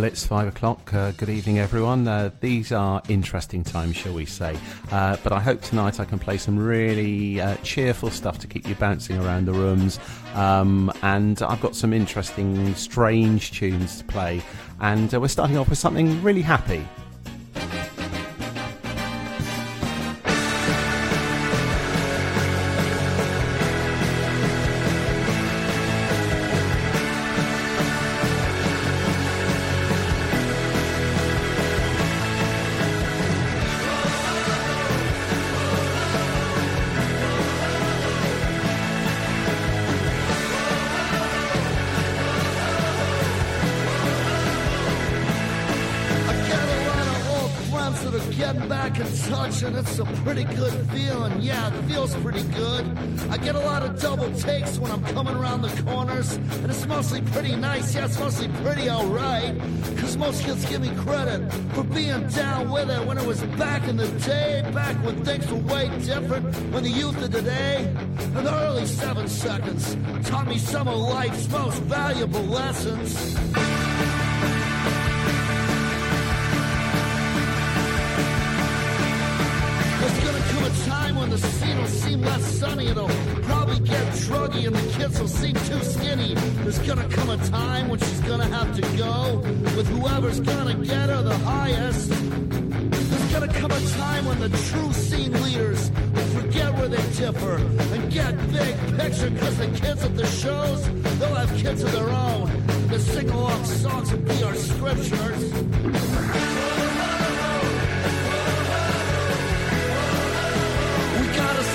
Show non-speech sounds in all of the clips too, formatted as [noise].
Well, it's five o'clock. Uh, good evening, everyone. Uh, these are interesting times, shall we say. Uh, but I hope tonight I can play some really uh, cheerful stuff to keep you bouncing around the rooms. Um, and I've got some interesting, strange tunes to play. And uh, we're starting off with something really happy. And it's mostly pretty nice. Yeah, it's mostly pretty alright. Cause most kids give me credit for being down with it when it was back in the day, back when things were way different, when the youth of today, in the early seven seconds, taught me some of life's most valuable lessons. There's gonna come a time when the scene will seem less sunny. It'll probably get druggy and the kids will seem too skinny. There's gonna come a time when she's gonna have to go with whoever's gonna get her the highest. There's gonna come a time when the true scene leaders will forget where they differ and get big picture because the kids at the shows, they'll have kids of their own. They'll sing along songs and be our scriptures. We gotta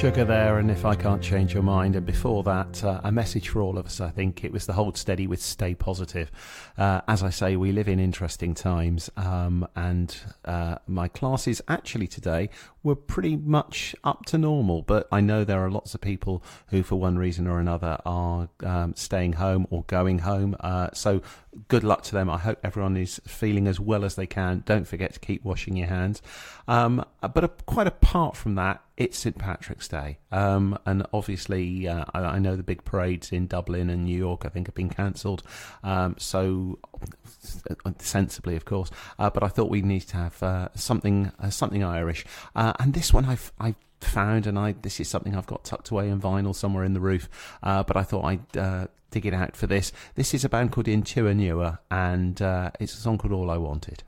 Sugar there, and if I can't change your mind. And before that, uh, a message for all of us, I think. It was the Hold Steady with Stay Positive. Uh, as I say, we live in interesting times, um, and uh, my classes actually today were pretty much up to normal. But I know there are lots of people who, for one reason or another, are um, staying home or going home. Uh, so good luck to them. I hope everyone is feeling as well as they can. Don't forget to keep washing your hands. Um, but a, quite apart from that, it's St Patrick's Day, um, and obviously uh, I, I, know the big parades in Dublin and New York. I think have been cancelled. Um, so sensibly, of course. Uh, but I thought we need to have uh, something uh, something Irish, uh, and this one I've I've found, and I this is something I've got tucked away in vinyl somewhere in the roof. Uh, but I thought I'd dig it out for this. This is a band called In Tua Nua, and it's a song called All I Wanted.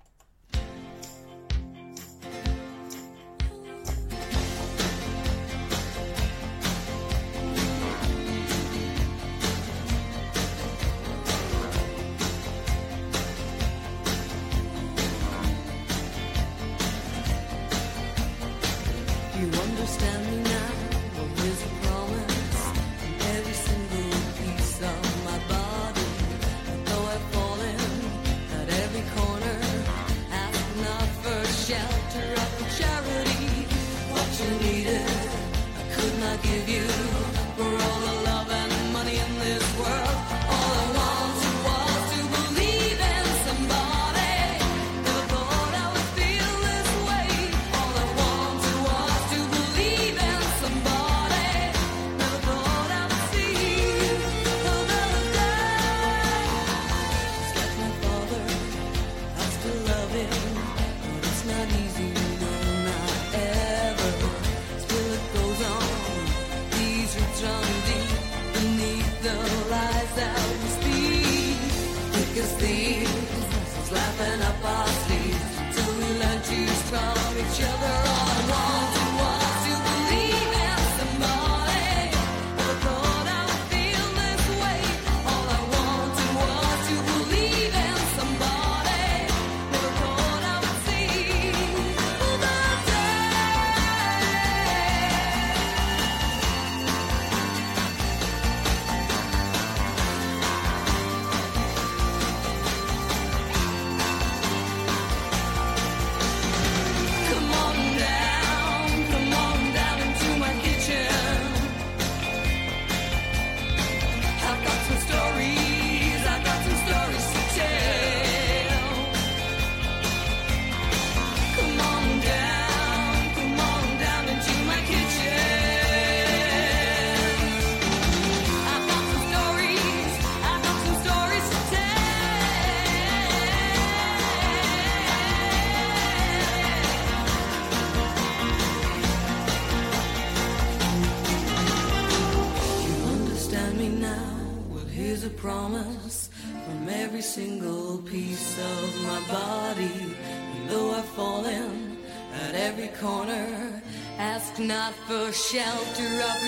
Shelter of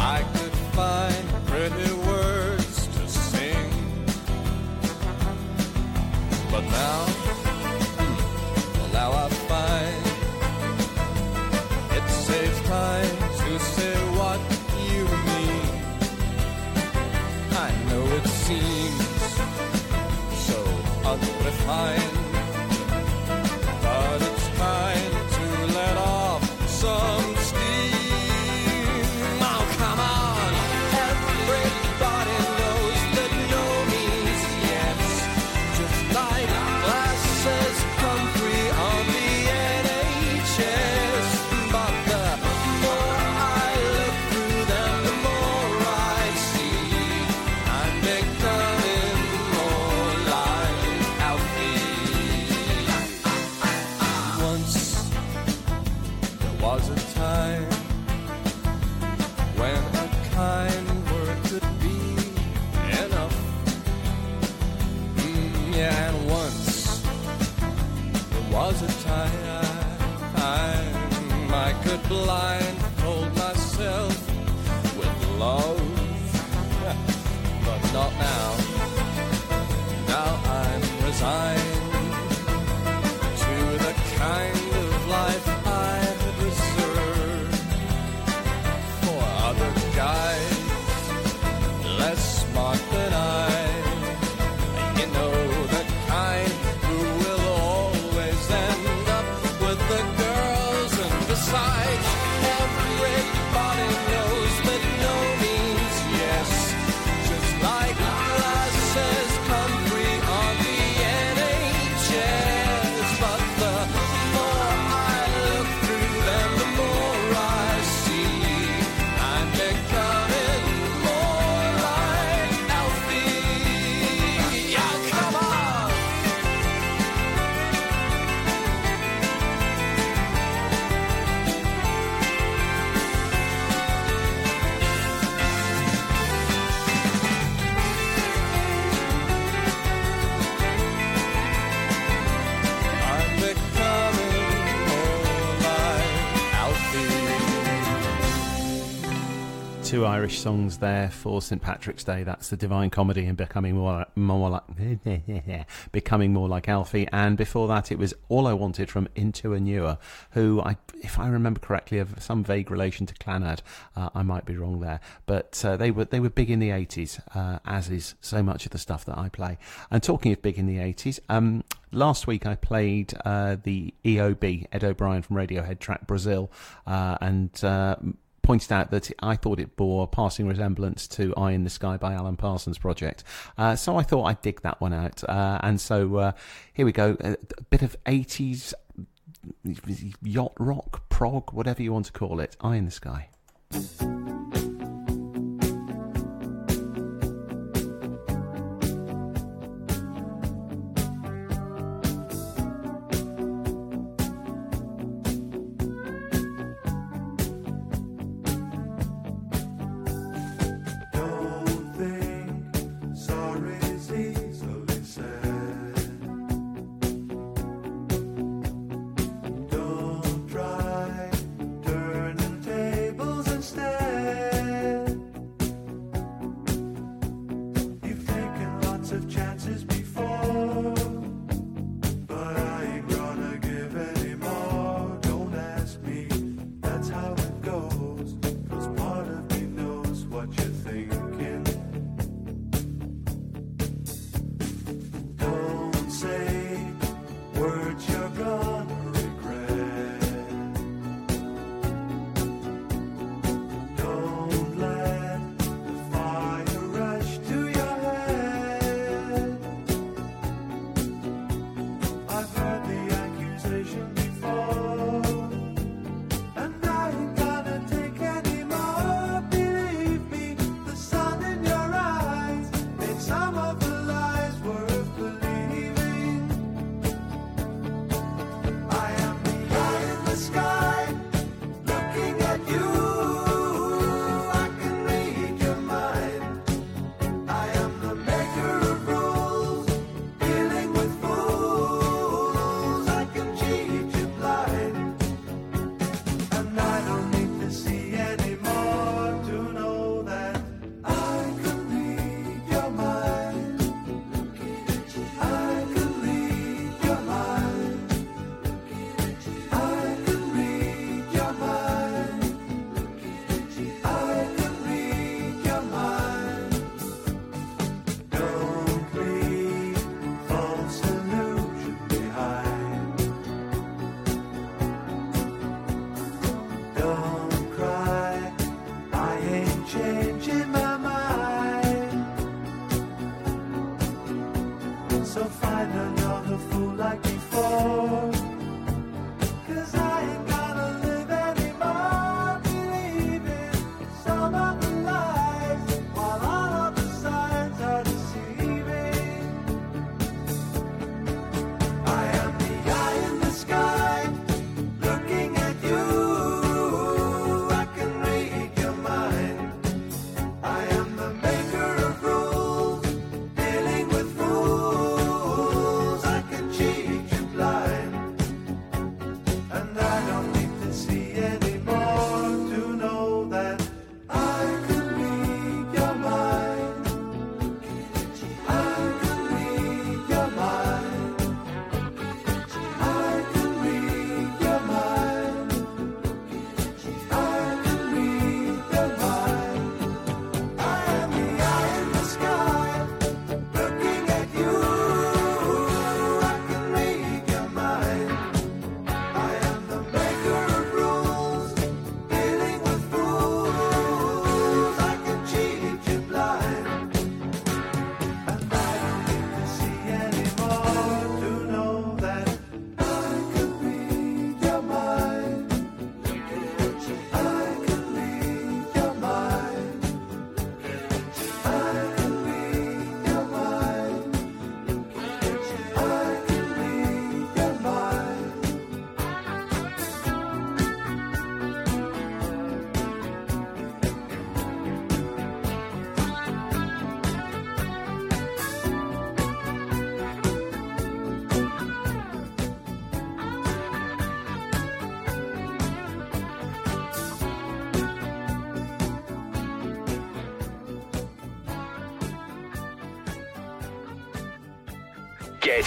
I could find pretty words to sing. But now, well, now I find it saves time to say what you mean. I know it seems so unrefined. Irish songs there for St Patrick's Day. That's the Divine Comedy and becoming more more like [laughs] becoming more like Alfie. And before that, it was All I Wanted from In Tua Nua, who I, if I remember correctly, have some vague relation to Clannad. Uh, I might be wrong there, but uh, they were they were big in the eighties, uh, as is so much of the stuff that I play. And talking of big in the eighties, um, last week I played uh, the EOB Ed O'Brien from Radiohead track Brazil, uh, and. Uh, pointed out that I thought it bore passing resemblance to Eye in the Sky by Alan Parsons Project. Uh, so I thought I'd dig that one out. Uh, and so uh, here we go. A, a bit of 80s yacht rock, prog, whatever you want to call it. Eye in the Sky.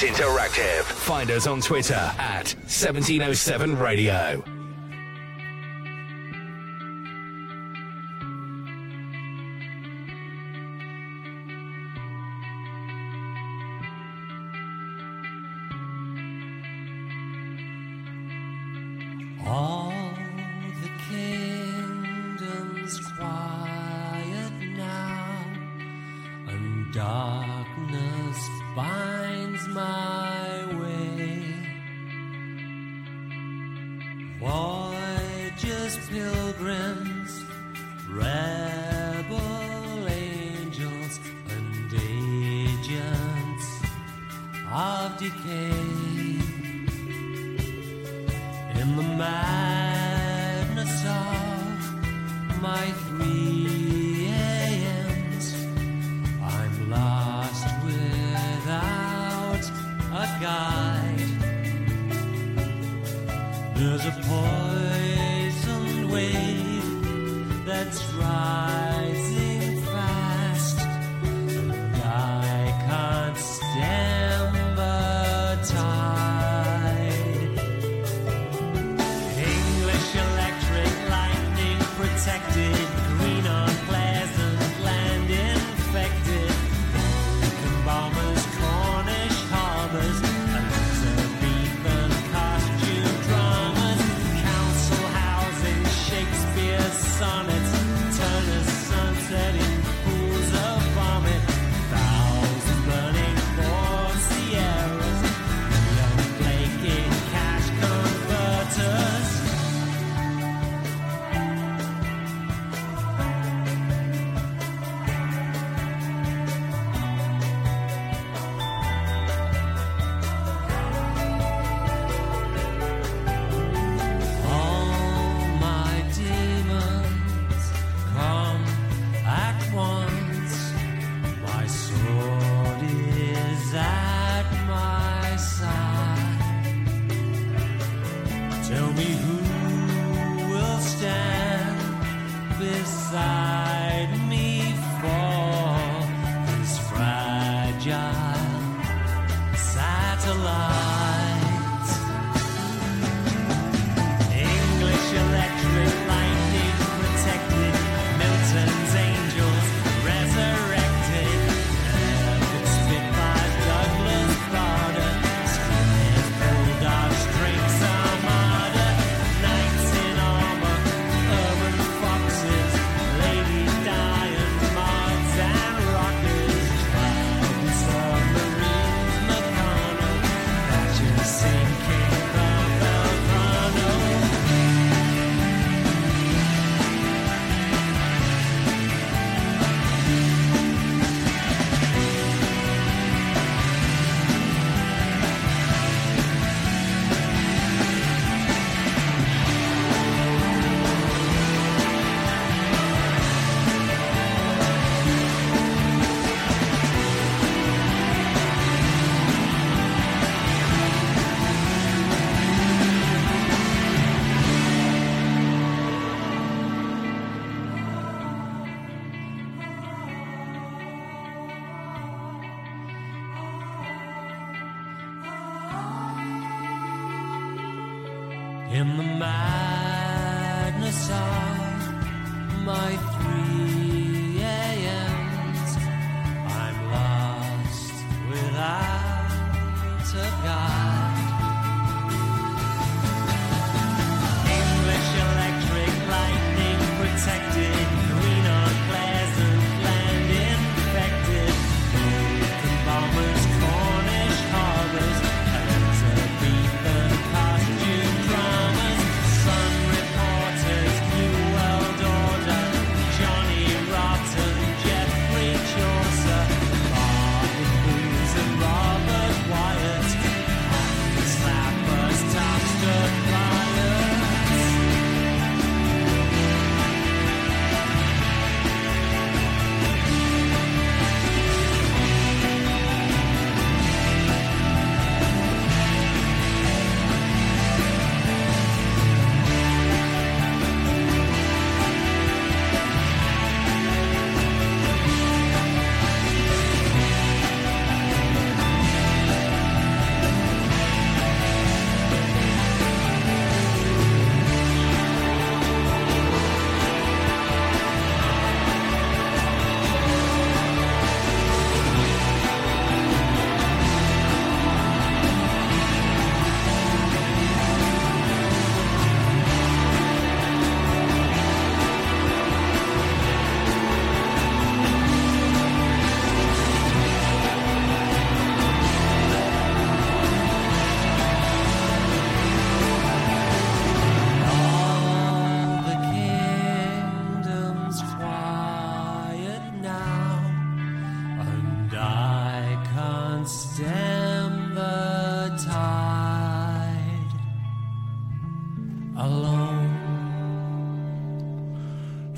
Interactive. Find us on Twitter at 1707 Radio.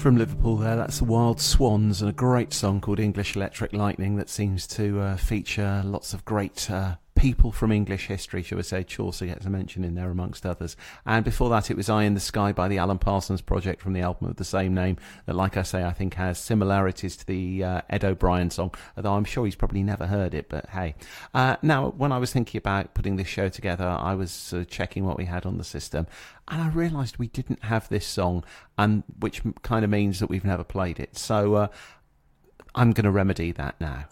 From Liverpool, there, that's the Wild Swans and a great song called English Electric Lightning that seems to uh, feature lots of great uh, people from English history, shall we say. Chaucer gets a mention in there amongst others. And before that, it was Eye in the Sky by the Alan Parsons Project from the album of the same name, that, like I say, I think has similarities to the uh, Ed O'Brien song, although I'm sure he's probably never heard it, but hey. Uh, now, when I was thinking about putting this show together, I was checking what we had on the system, and I realised we didn't have this song, and which kind of means that we've never played it. So uh, I'm going to remedy that now.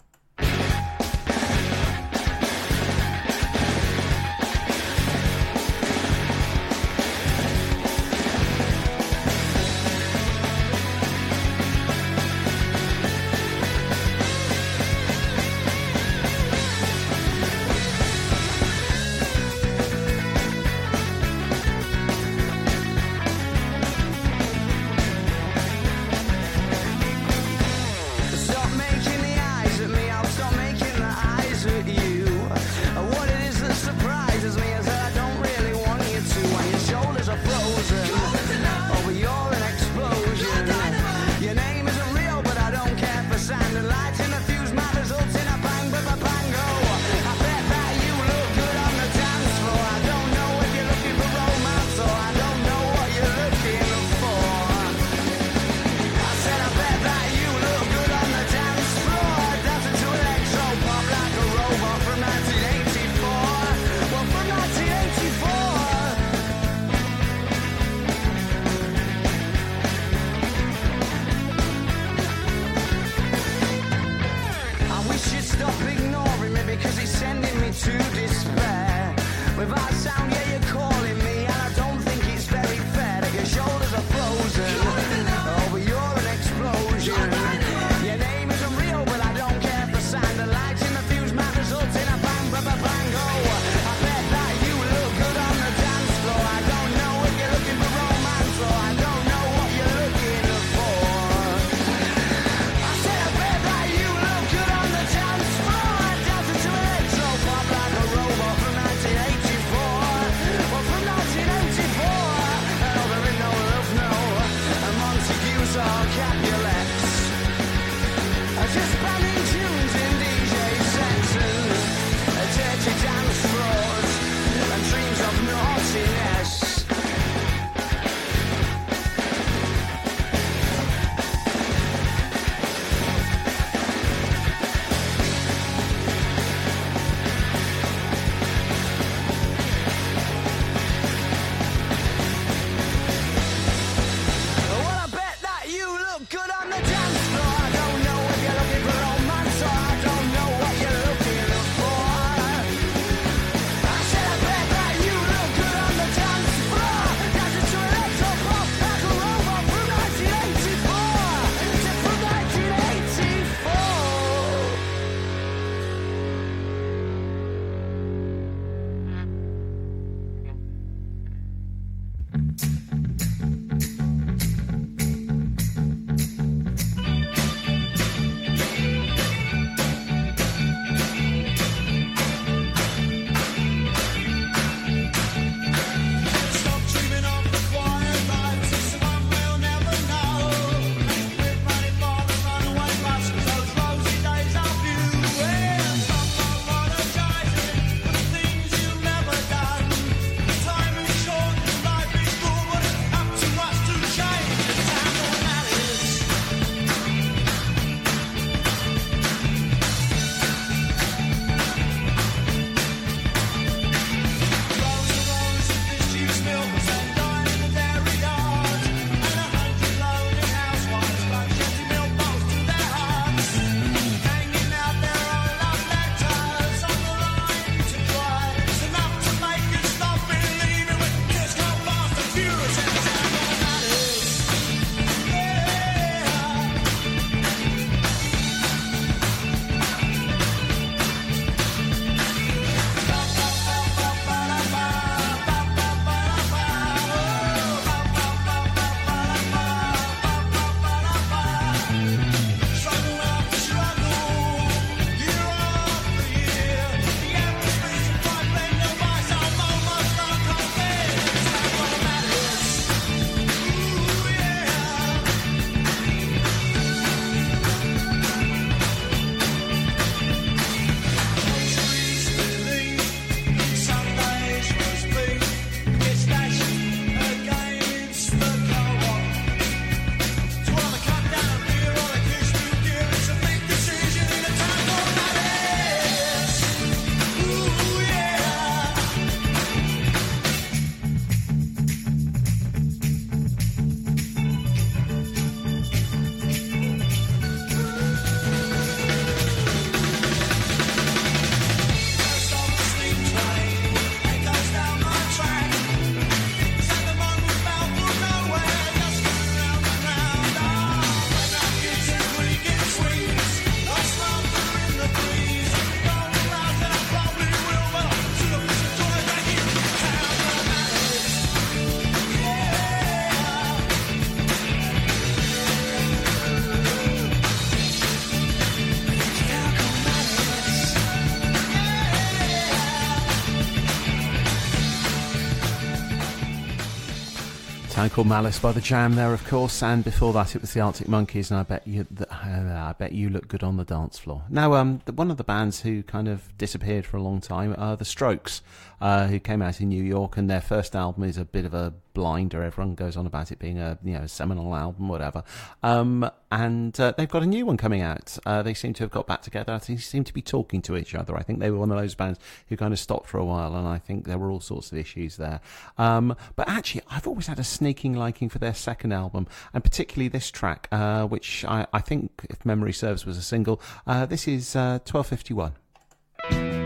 Band called Malice by the Jam there, of course, and before that it was the Arctic Monkeys, and I bet you, uh, I bet you look good on the dance floor. Now, um, the, one of the bands who kind of disappeared for a long time are the Strokes, uh, who came out in New York, and their first album is a bit of a blinder. Everyone goes on about it being a you know seminal album, whatever. Um, and uh, they've got a new one coming out. Uh, they seem to have got back together. I think they seem to be talking to each other. I think they were one of those bands who kind of stopped for a while, and I think there were all sorts of issues there. Um, but actually, I've always had a sneaking liking for their second album, and particularly this track, uh, which I, I think, if memory serves, was a single. Uh, this is uh, 1251.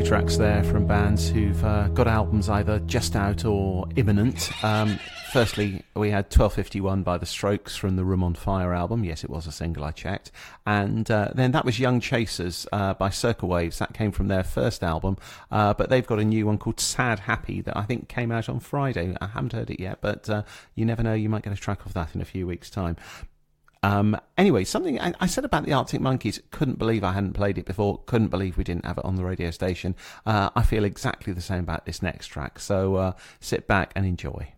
Two tracks there from bands who've uh, got albums either just out or imminent. Um, firstly, we had 1251 by The Strokes from the Room on Fire album. Yes, it was a single, I checked. And uh, then that was Young Chasers uh, by Circa Waves. That came from their first album. Uh, but they've got a new one called Sad Happy that I think came out on Friday. I haven't heard it yet, but uh, you never know, you might get a track of that in a few weeks' time. Um, anyway, something I, I, said about the Arctic Monkeys, couldn't believe I hadn't played it before, couldn't believe we didn't have it on the radio station. Uh, I feel exactly the same about this next track, so uh, sit back and enjoy.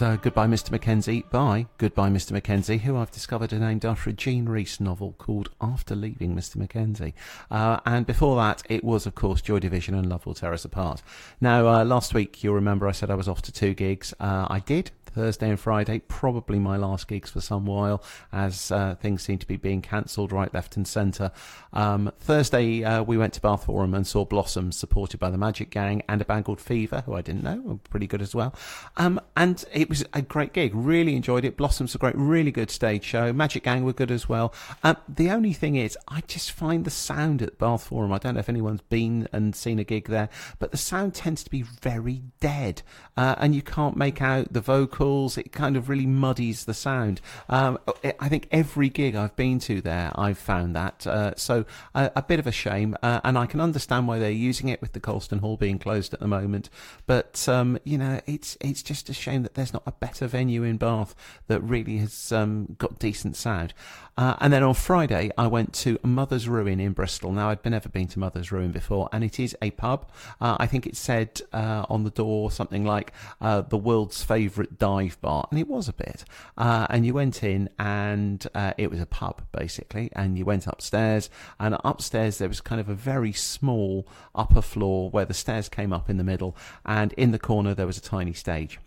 Uh, Goodbye Mr. Mackenzie by Goodbye Mr. Mackenzie, who I've discovered are named after a Jean Rhys novel called After Leaving Mr. Mackenzie. Uh, and before that, it was, of course, Joy Division and Love Will Tear Us Apart. Now, uh, last week, you'll remember I said I was off to two gigs. Uh, I did. Thursday and Friday, probably my last gigs for some while, as uh, things seem to be being cancelled right, left, and centre. Um, Thursday, uh, we went to Bath Forum and saw Blossoms, supported by the Magic Gang and a band called Fever, who I didn't know, were pretty good as well. Um, and it was a great gig, really enjoyed it. Blossoms a great, really good stage show. Magic Gang were good as well. Um, the only thing is, I just find the sound at Bath Forum, I don't know if anyone's been and seen a gig there, but the sound tends to be very dead, uh, and you can't make out the vocals. It kind of really muddies the sound. Um, I think every gig I've been to there, I've found that. Uh, so a, a bit of a shame, uh, and I can understand why they're using it with the Colston Hall being closed at the moment. But um, you know, it's it's just a shame that there's not a better venue in Bath that really has um, got decent sound. Uh, and then on Friday, I went to Mother's Ruin in Bristol. Now, I'd never been to Mother's Ruin before, and it is a pub. Uh, I think it said uh, on the door something like uh, the world's favourite dive bar, and it was a bit. Uh, and you went in, and uh, it was a pub, basically, and you went upstairs, and upstairs there was kind of a very small upper floor where the stairs came up in the middle, and in the corner there was a tiny stage.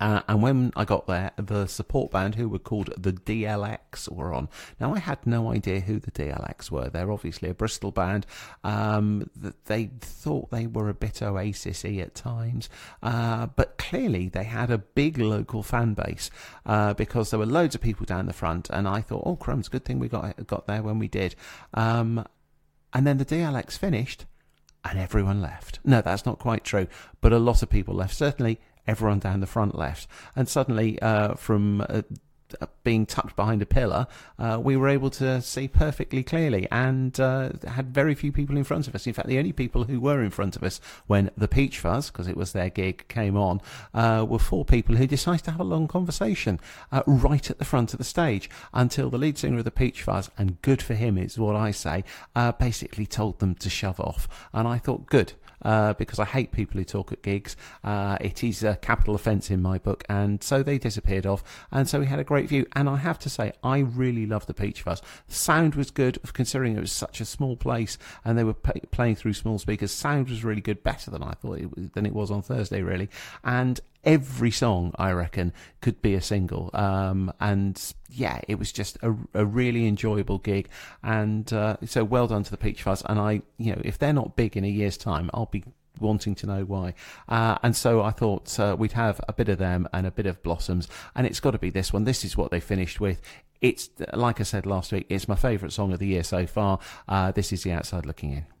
Uh, and when I got there, the support band, who were called the DLX, were on. Now, I had no idea who the DLX were. They're obviously a Bristol band. Um, they thought they were a bit Oasis y at times, uh, but clearly they had a big local fan base uh, because there were loads of people down the front. And I thought, oh, crumbs, good thing we got got there when we did. Um, and then the DLX finished and everyone left. No, that's not quite true, but a lot of people left. Certainly, everyone down the front left. And suddenly, uh, from uh, being tucked behind a pillar, uh, we were able to see perfectly clearly and uh, had very few people in front of us. In fact, the only people who were in front of us when the Peach Fuzz, because it was their gig, came on, uh, were four people who decided to have a long conversation uh, right at the front of the stage until the lead singer of the Peach Fuzz, and good for him is what I say, uh, basically told them to shove off. And I thought, good uh, because I hate people who talk at gigs. Uh, it is a capital offence in my book, and so they disappeared off. And so we had a great view. And I have to say, I really loved the Peach Fuzz. Sound was good, considering it was such a small place, and they were p- playing through small speakers. Sound was really good, better than I thought it was, than it was on Thursday, really. And every song I reckon could be a single. Um, and yeah, it was just a, a really enjoyable gig. And uh, so well done to the Peach Fuzz. And I, you know, if they're not big in a year's time, I'll be wanting to know why. Uh, and so I thought uh, we'd have a bit of them and a bit of Blossoms. And it's got to be this one. This is what they finished with. It's like I said last week. It's my favourite song of the year so far. Uh, this is the outside looking in.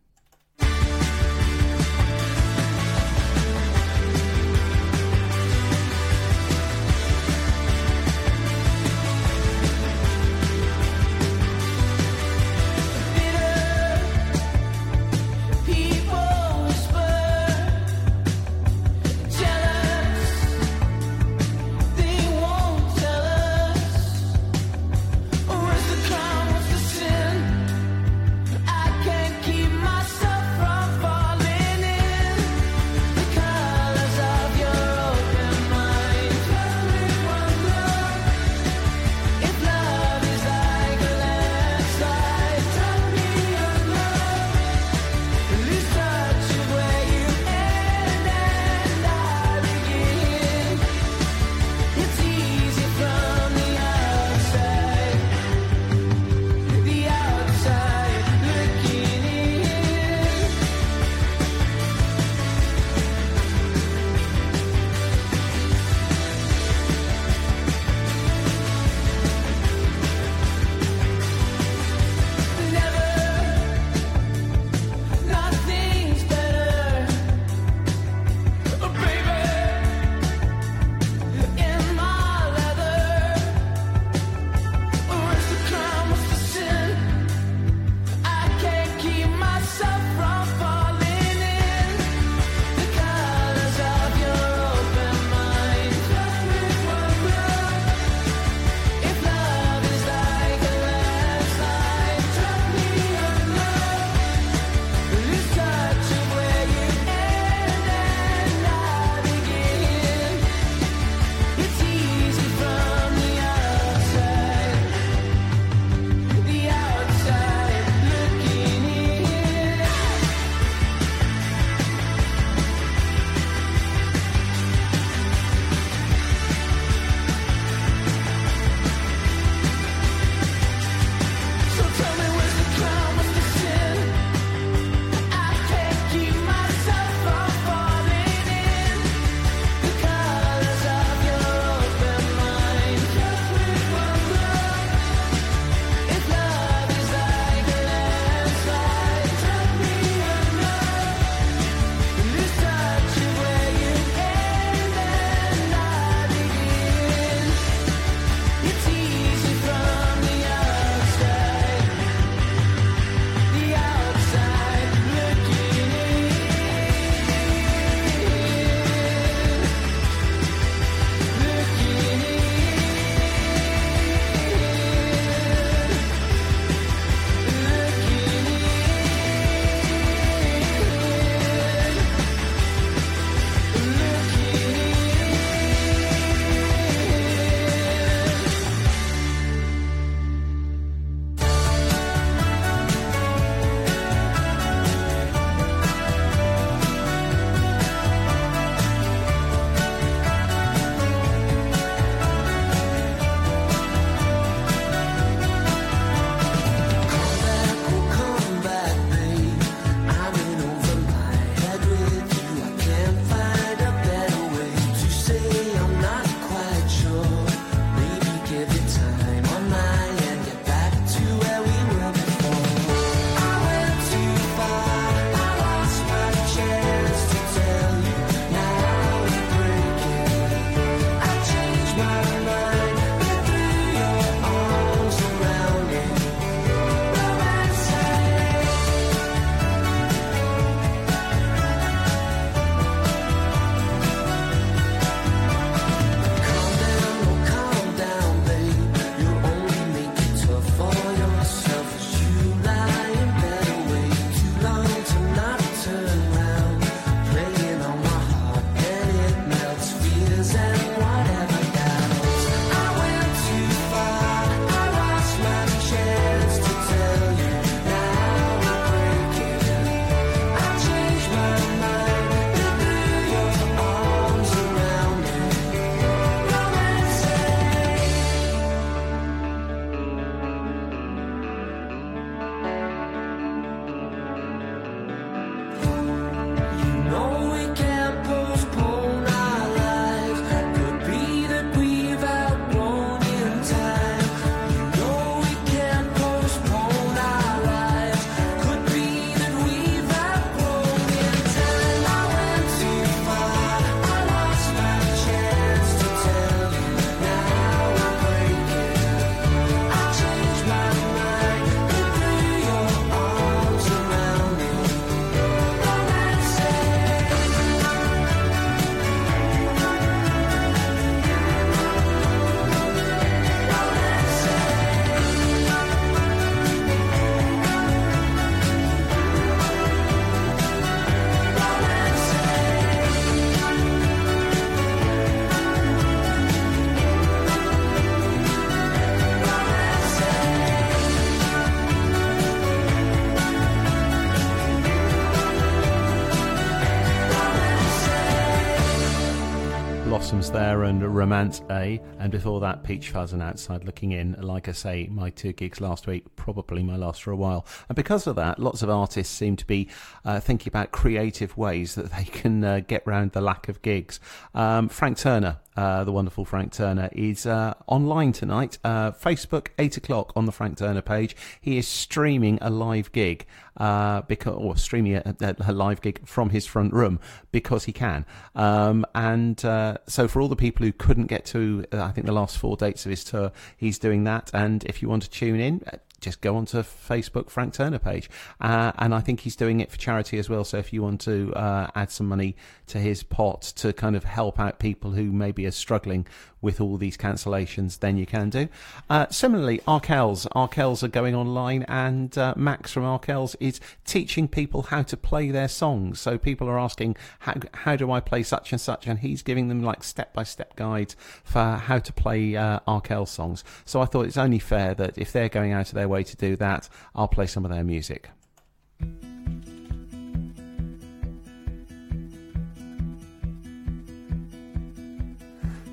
Romance A, and before that, Peach Fuzz and Outside Looking In. Like I say, my two gigs last week, probably my last for a while. And because of that, lots of artists seem to be uh, thinking about creative ways that [laughs] they can uh, get round the lack of gigs. Um, Frank Turner, uh, the wonderful Frank Turner, is uh, online tonight. Uh, Facebook, 8 o'clock on the Frank Turner page. He is streaming a live gig, uh, because, or streaming a, a, live gig from his front room because he can. Um, and so for all the people who couldn't get to, I think, the last four dates of his tour, he's doing that. And if you want to tune in, just go onto Facebook Frank Turner page, uh, and I think he's doing it for charity as well. So if you want to uh, add some money to his pot to kind of help out people who maybe are struggling with all these cancellations, then you can do. Uh, similarly, Arkells, Arkells are going online, and uh, Max from Arkells is teaching people how to play their songs. So people are asking, how how do I play such and such, and he's giving them like step by step guides for how to play uh, Arkells songs. So I thought it's only fair that if they're going out of their way to do that, I'll play some of their music.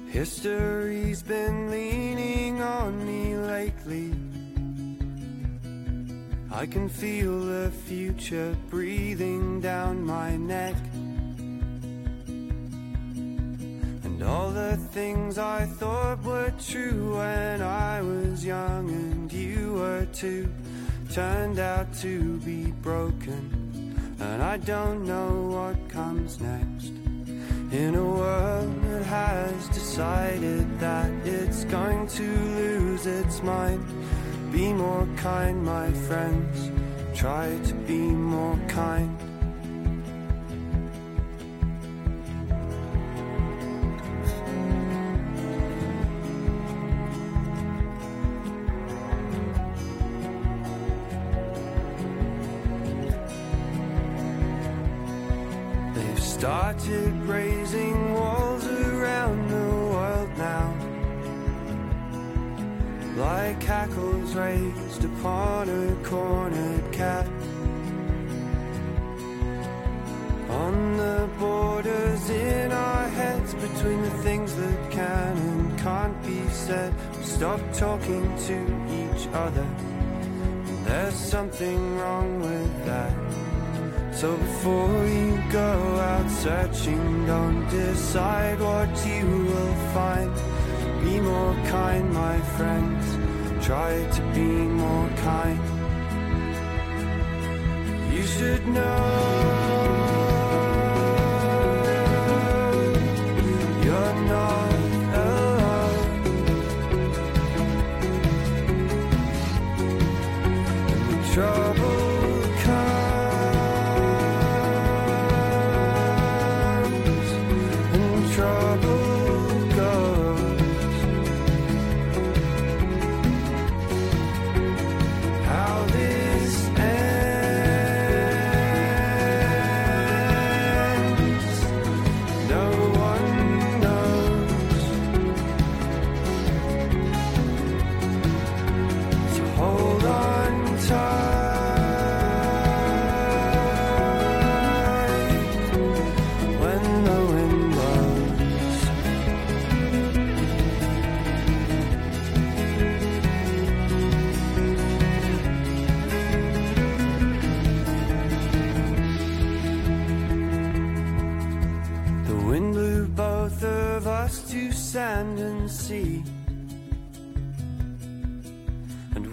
History's been leaning on me lately. I can feel the future breathing down my neck. And all the things I thought were true when I was young and you were too turned out to be broken. And I don't know what comes next. In a world that has decided that it's going to lose its mind, be more kind, my friends. Try to be more kind. Raised upon a cornered cat. On the borders in our heads between the things that can and can't be said. We stop talking to each other. There's something wrong with that. So before you go out searching, don't decide what you will find. Be more kind, my friends. Try to be more kind. You should know. You're not alone. When trouble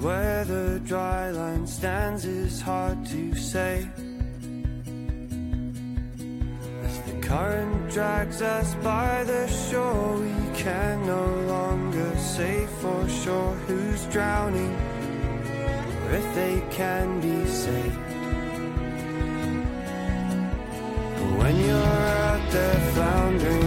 where the dry line stands is hard to say. As the current drags us by the shore, we can no longer say for sure who's drowning or if they can be saved. But when you're out there floundering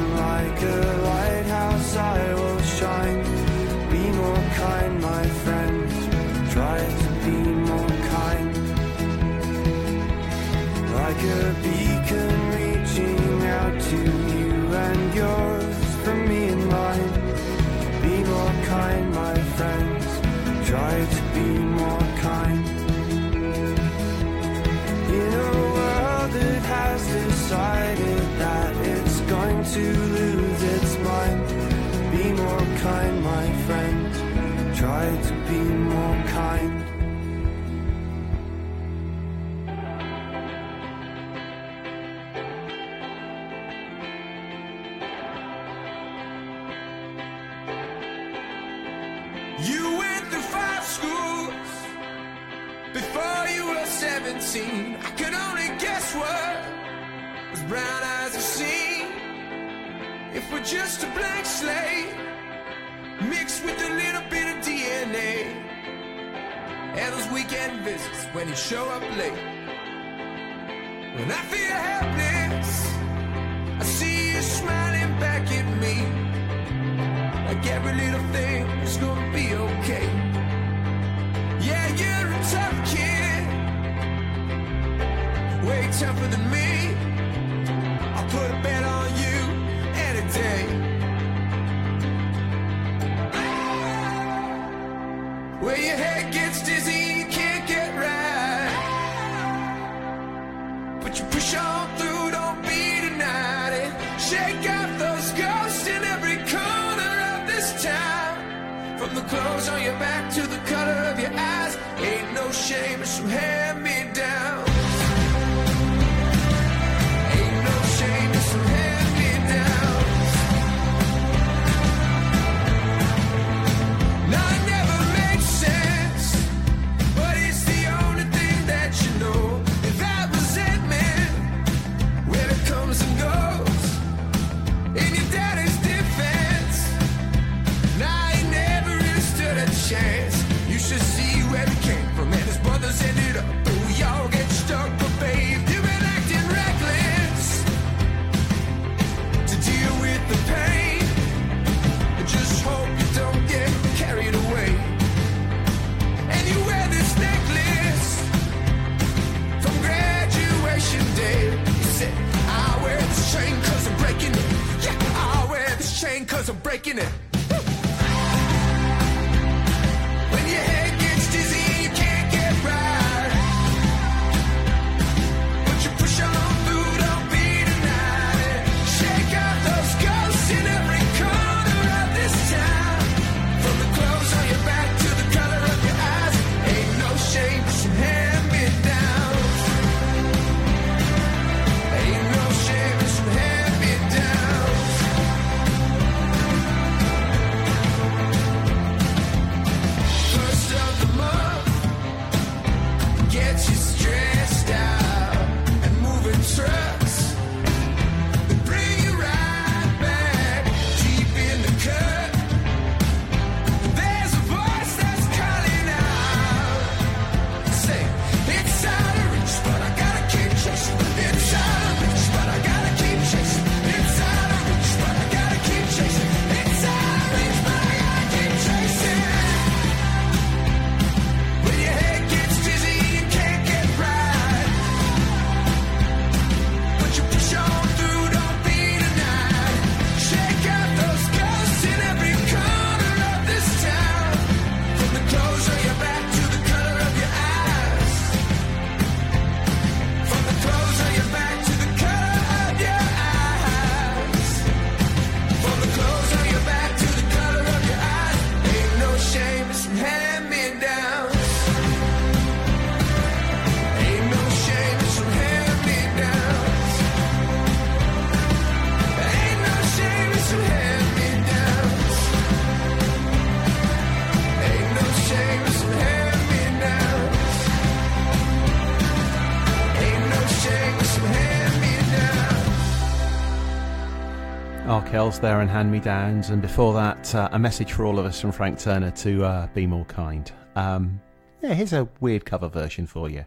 Like seen. I can only guess what those brown eyes have seen. If we're just a blank slate, mixed with a little bit of DNA. And those weekend visits when you show up late. When I feel helpless, I see you smiling back at me. Like every little thing is gonna be okay. Tougher than me. I'll put a bet on you any day. Where your head gets dizzy, you can't get right. But you push on through, don't be denied it. Shake out those ghosts in every corner of this town. From the clothes on your back to the color of your eyes, ain't no shame, it's from hair. cause I'm breaking it. Kells there and Hand Me Downs, and before that, uh, a message for all of us from Frank Turner to uh, be more kind. Um, yeah, here's a weird cover version for you.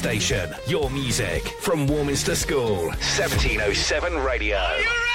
Station. Your music from Warminster School. 1707 Radio.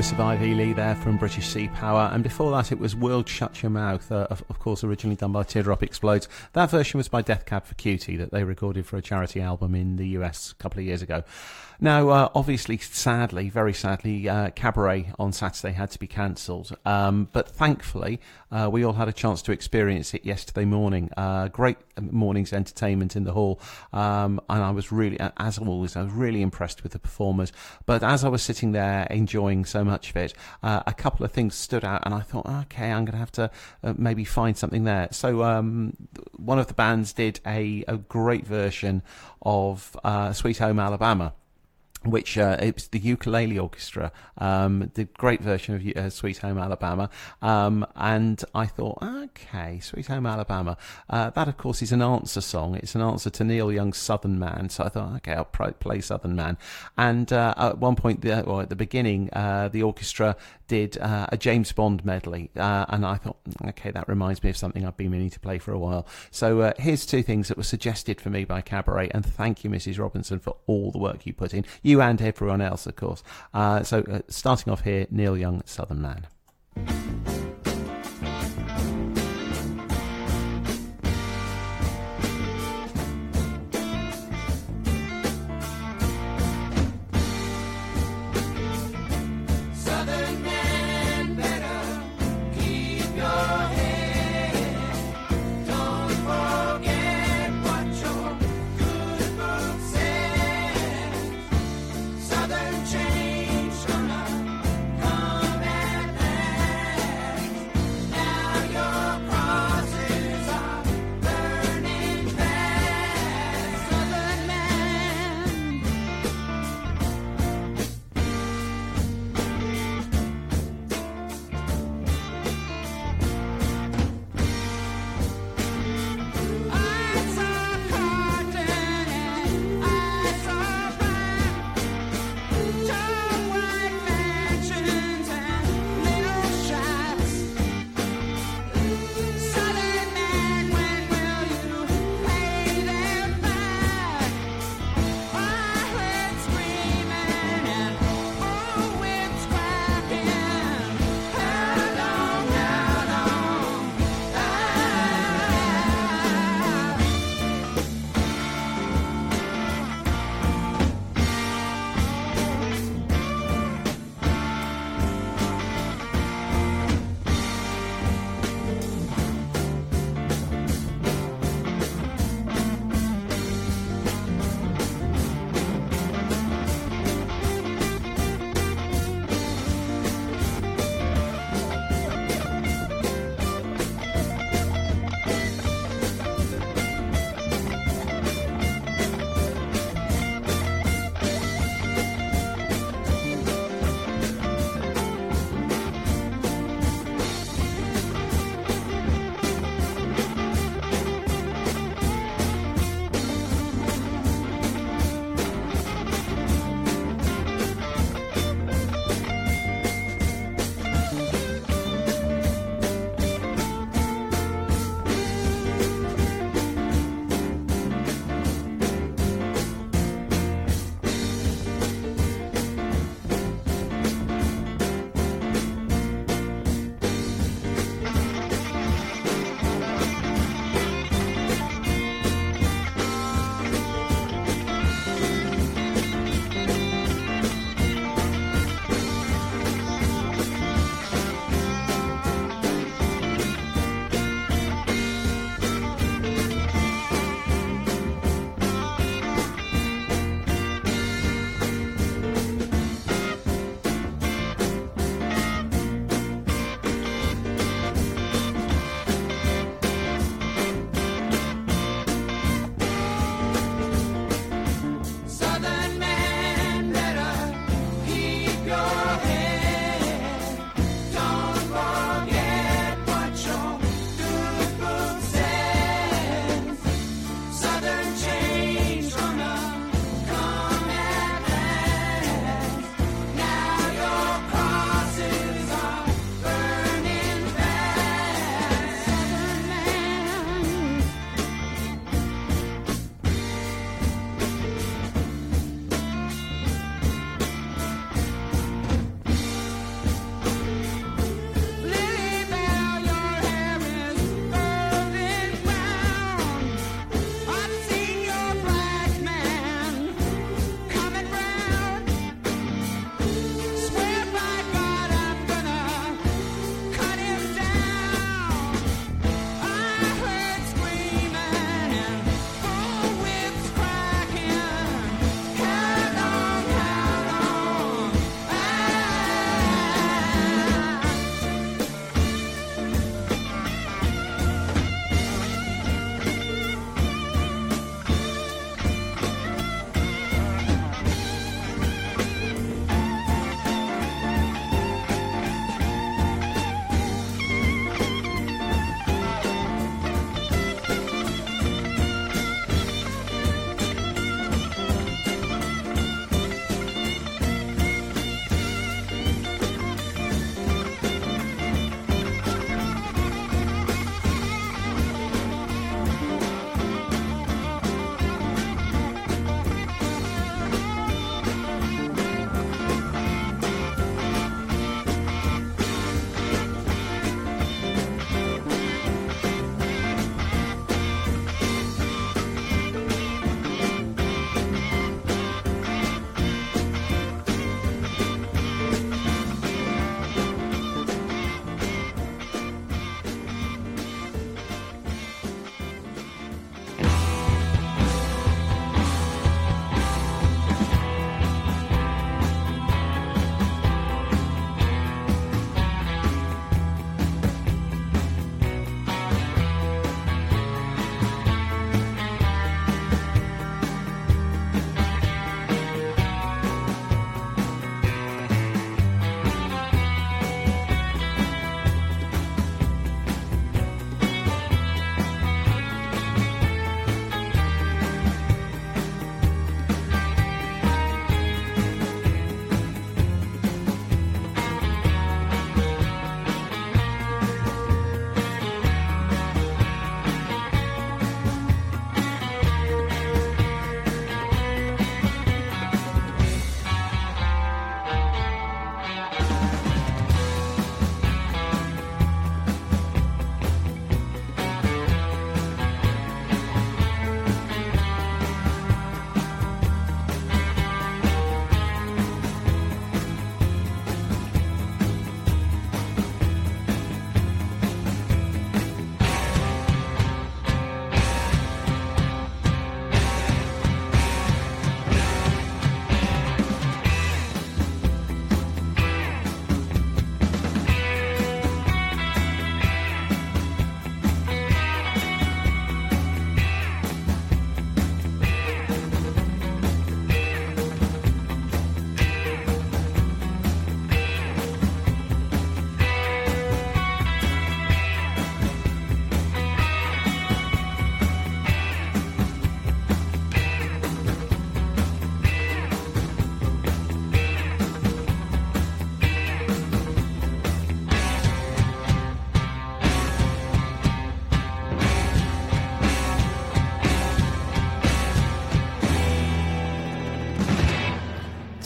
Voice of Ivy Lee there from British Sea Power, and before that it was World Shut Your Mouth, uh, of, of course originally done by Teardrop Explodes. That version was by Death Cab for Cutie that they recorded for a charity album in the US a couple of years ago. Now, uh, obviously, sadly, very sadly, uh, Cabaret on Saturday had to be cancelled, um, but thankfully uh, we all had a chance to experience it yesterday morning. Uh, great morning's entertainment in the hall, um, and I was really, as always, I was really impressed with the performers. But as I was sitting there enjoying so much of it, uh, a couple of things stood out, and I thought, okay, I'm going to have to uh, maybe find something there. So um, one of the bands did a, a great version of Sweet Home Alabama. Which uh, it's the ukulele orchestra, um, the great version of uh, Sweet Home Alabama. Um, and I thought, okay, Sweet Home Alabama. Uh, that, of course, is an answer song. It's an answer to Neil Young's Southern Man. So I thought, okay, I'll play Southern Man. And uh, at one point, the, well, at the beginning, uh, the orchestra did uh, a James Bond medley. And I thought, okay, that reminds me of something I've been meaning to play for a while. So here's two things that were suggested for me by Cabaret. And thank you, Mrs. Robinson, for all the work you put in. You and everyone else, of course. Uh, so uh, starting off here, Neil Young, Southern Man.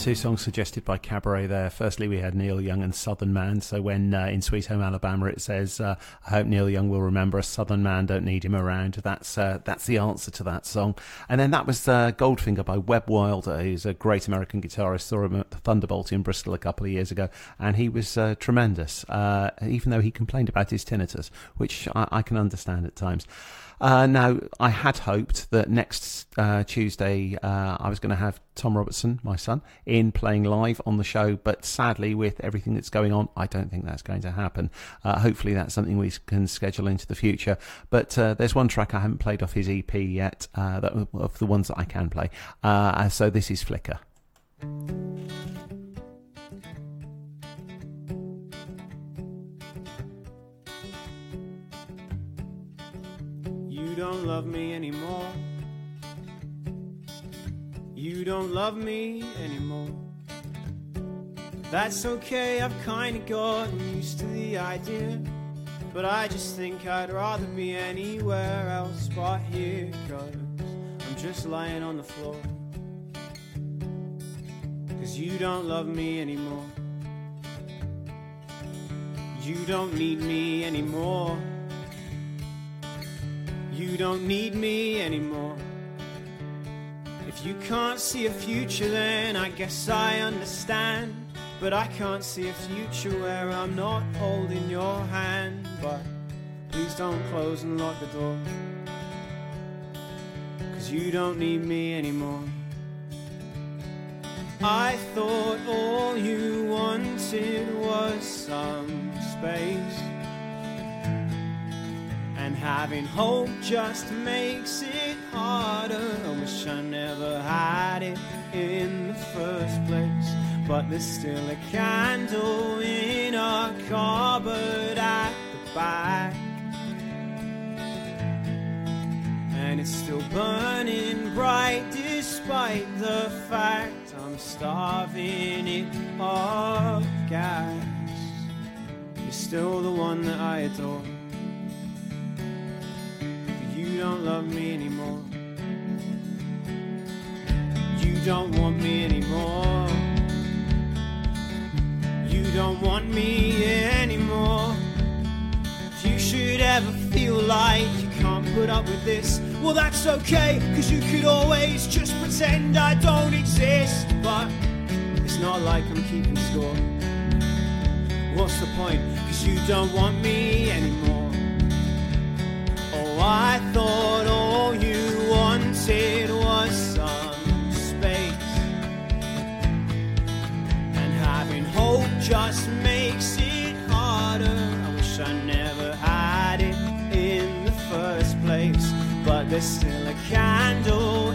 Two songs suggested by Cabaret there. Firstly, we had Neil Young and Southern Man. So when uh, in Sweet Home Alabama it says, uh, "I hope Neil Young will remember a Southern man, don't need him around," that's uh, that's the answer to that song. And then that was uh, Goldfinger by Webb Wilder, who's a great American guitarist. Saw him at the Thunderbolt in Bristol a couple of years ago, and he was uh, tremendous. Uh, even though he complained about his tinnitus, which I, I can understand at times. Uh, now, I had hoped that next uh, Tuesday uh, I was going to have Tom Robertson, my son, in playing live on the show, but sadly, with everything that's going on, I don't think that's going to happen. Uh, hopefully, that's something we can schedule into the future. But uh, there's one track I haven't played off his EP yet, uh, that, of the ones that I can play. so this is Flicker. You don't love me anymore. You don't love me anymore. That's okay, I've kinda gotten used to the idea. But I just think I'd rather be anywhere else but here. Cause I'm just lying on the floor. Cause you don't love me anymore. You don't need me anymore. You don't need me anymore. If you can't see a future, then I guess I understand. But I can't see a future where I'm not holding your hand. But please don't close and lock the door. Cause you don't need me anymore. I thought all you wanted was some space. Having hope just makes it harder. I wish I never had it in the first place. But there's still a candle in our cupboard at the back. And it's still burning bright despite the fact I'm starving it of gas. You're still the one that I adore. You don't love me anymore. You don't want me anymore. You don't want me anymore. If you should ever feel like you can't put up with this, well, that's okay, cause you could always just pretend I don't exist. But it's not like I'm keeping score. What's the point? Cause you don't want me anymore. I thought all you wanted was some space. And having hope just makes it harder. I wish I never had it in the first place. But there's still a candle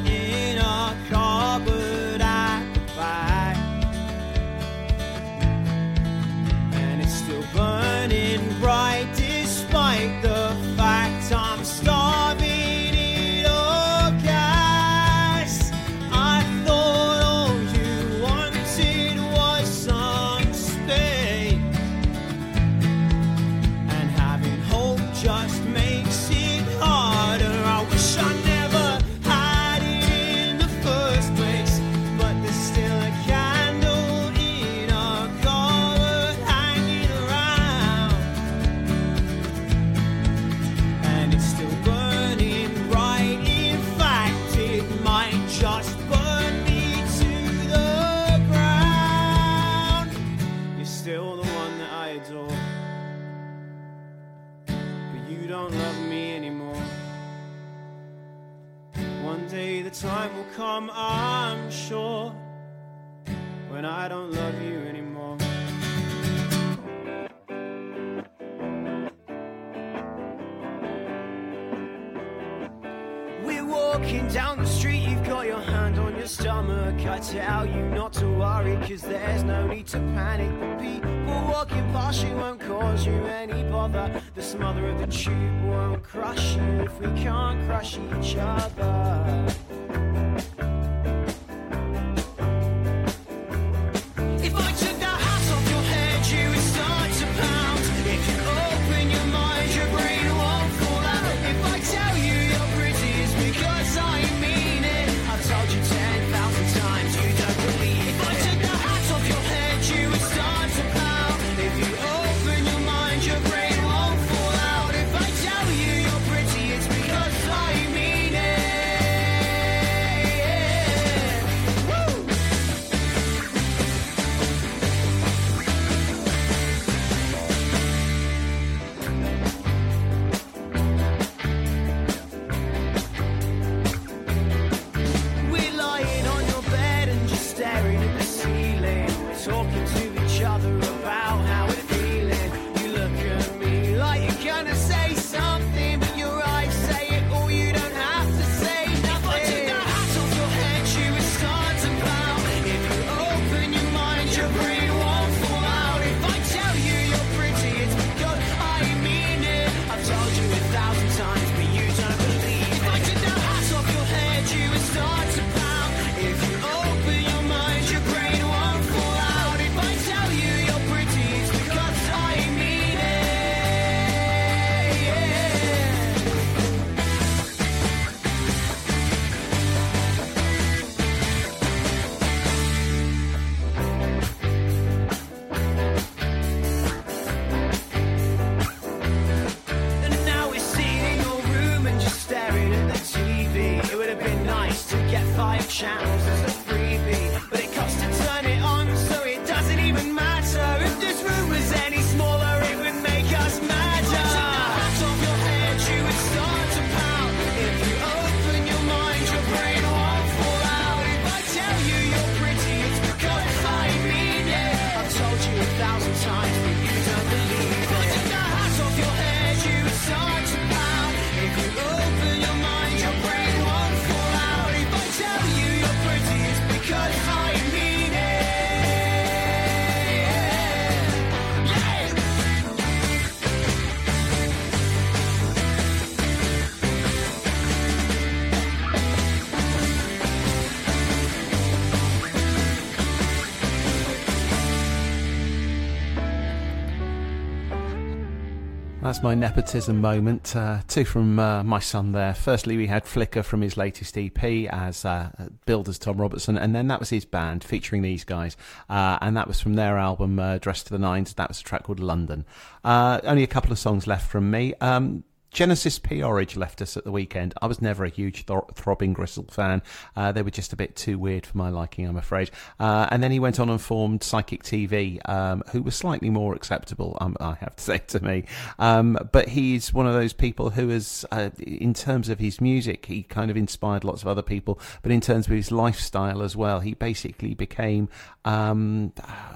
when I don't love you anymore. We're walking down the street, you've got your hand on your stomach. I tell you not to worry, cause there's no need to panic. The people walking past you won't cause you any bother. The smother of the tube won't crush you if we can't crush each other. My nepotism moment. Uh, two from uh, my son there. Firstly, we had Flicker from his latest EP as uh, billed as Tom Robertson, and then that was his band featuring these guys, uh, and that was from their album uh, Dressed to the Nines. That was a track called London. Uh, only a couple of songs left from me. Um, Genesis P-Orridge left us at the weekend. I was never a huge Thro- Throbbing Gristle fan. Uh, they were just a bit too weird for my liking, I'm afraid. Uh, and then he went on and formed Psychic TV, um, who was slightly more acceptable, um, I have to [laughs] say to me. Um, but he's one of those people who is, uh, in terms of his music, he kind of inspired lots of other people. But in terms of his lifestyle as well, he basically became, um,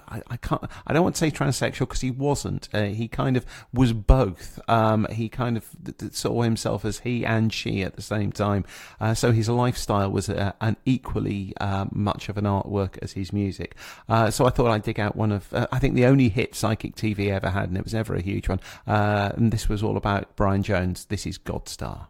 I, I can't, I don't want to say transsexual because he wasn't. Uh, he kind of was both. Um, he kind of saw himself as he and she at the same time. Uh, so his lifestyle was uh, an equally uh, much of an artwork as his music. Uh, so I thought I'd dig out one of, uh, I think the only hit Psychic TV ever had, and it was never a huge one. And this was all about Brian Jones. This is Godstar.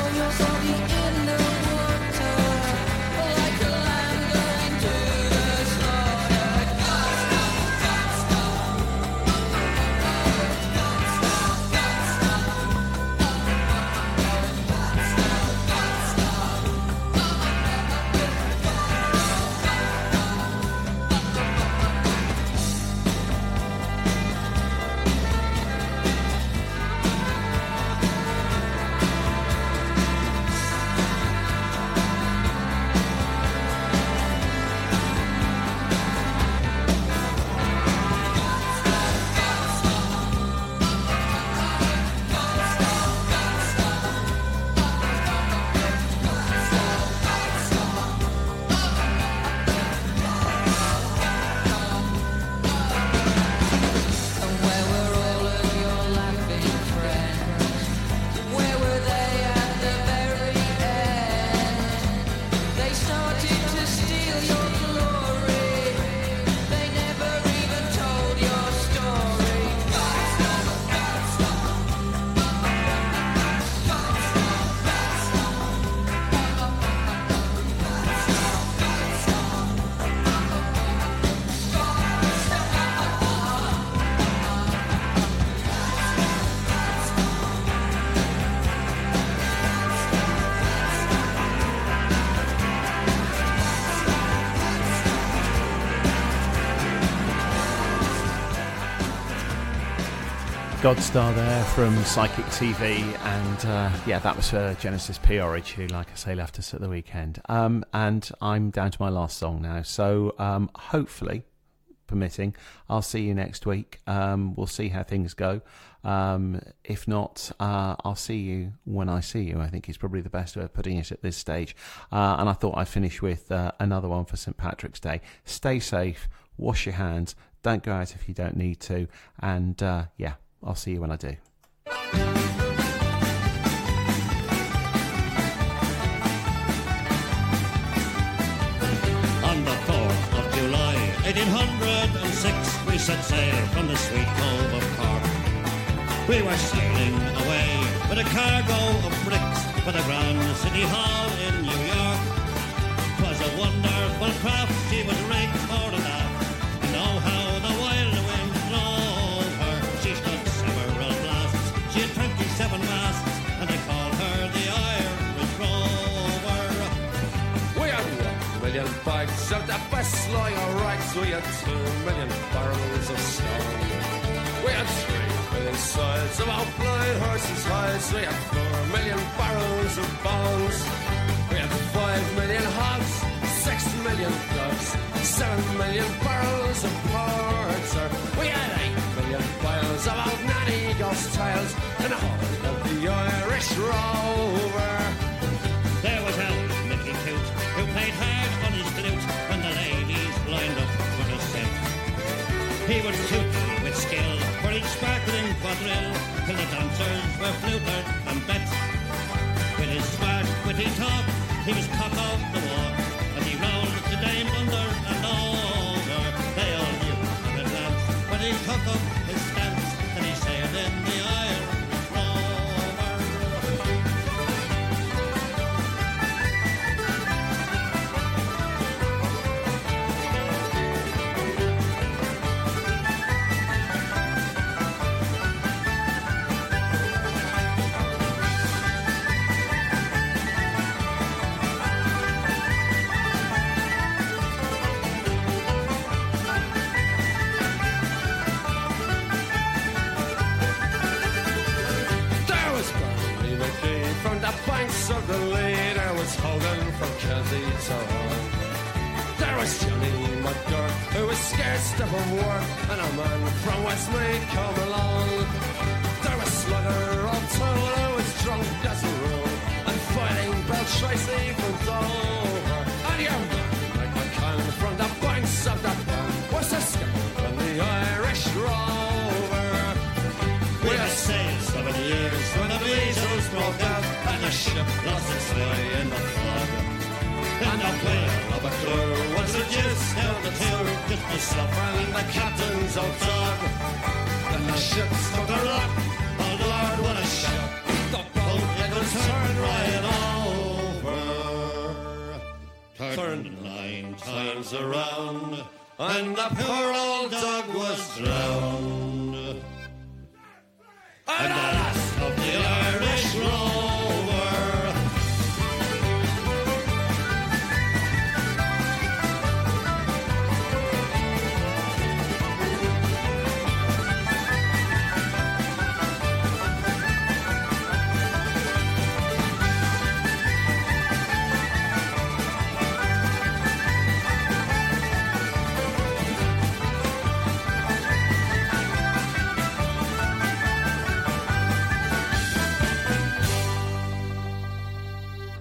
I saw your body in the water, Godstar there from Psychic TV, and uh, yeah, that was for Genesis P-Orridge, who, like I say, left us at the weekend. Um, and I'm down to my last song now, so um, hopefully, permitting, I'll see you next week. Um, we'll see how things go. Um, if not, uh, I'll see you when I see you. I think is probably the best way of putting it at this stage. Uh, and I thought I'd finish with uh, another one for St Patrick's Day. Stay safe, wash your hands, don't go out if you don't need to, and uh, yeah, I'll see you when I do. On the 4th of July, 1806, we set sail from the sweet cove of Cork. We were sailing away with a cargo of bricks for the Grand City Hall in New York. 'Twas a wonderful craft, she was rigged for and aft. And oh, how of the best of rights. We had two million barrels of stone. We had three million sides of our blind horses' hides. We had four million barrels of bones. We had five million hogs, six million dogs, seven million barrels of porter. We had eight million piles of old nanny ghost tiles and a whole of the Irish rover. Would toot with skill for each sparkling quadrille till the dancers were flutered and bet. With his smart, witty talk, he was cock of the walk, of work, and a man from Westmeath come along. There was Slugger O'Toole, who was drunk as a rule, and fighting Bell Tracy from Dover. And your man, Mike McCann, from the banks of the Bann, was a skipper on the Irish Rover. We had sailed seven years when the measles broke out and the ship lost its way in the fog. And the whale of a crew was the gist of the two, just myself and the captain's old dog. And the ship struck a rock, oh Lord, what a shock. The boat it was turned right over. Turned nine times around, and the poor old dog was drowned. And the last of the Irish Rover.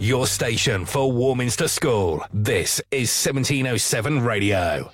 Your station for Warminster School. This is 1707 Radio.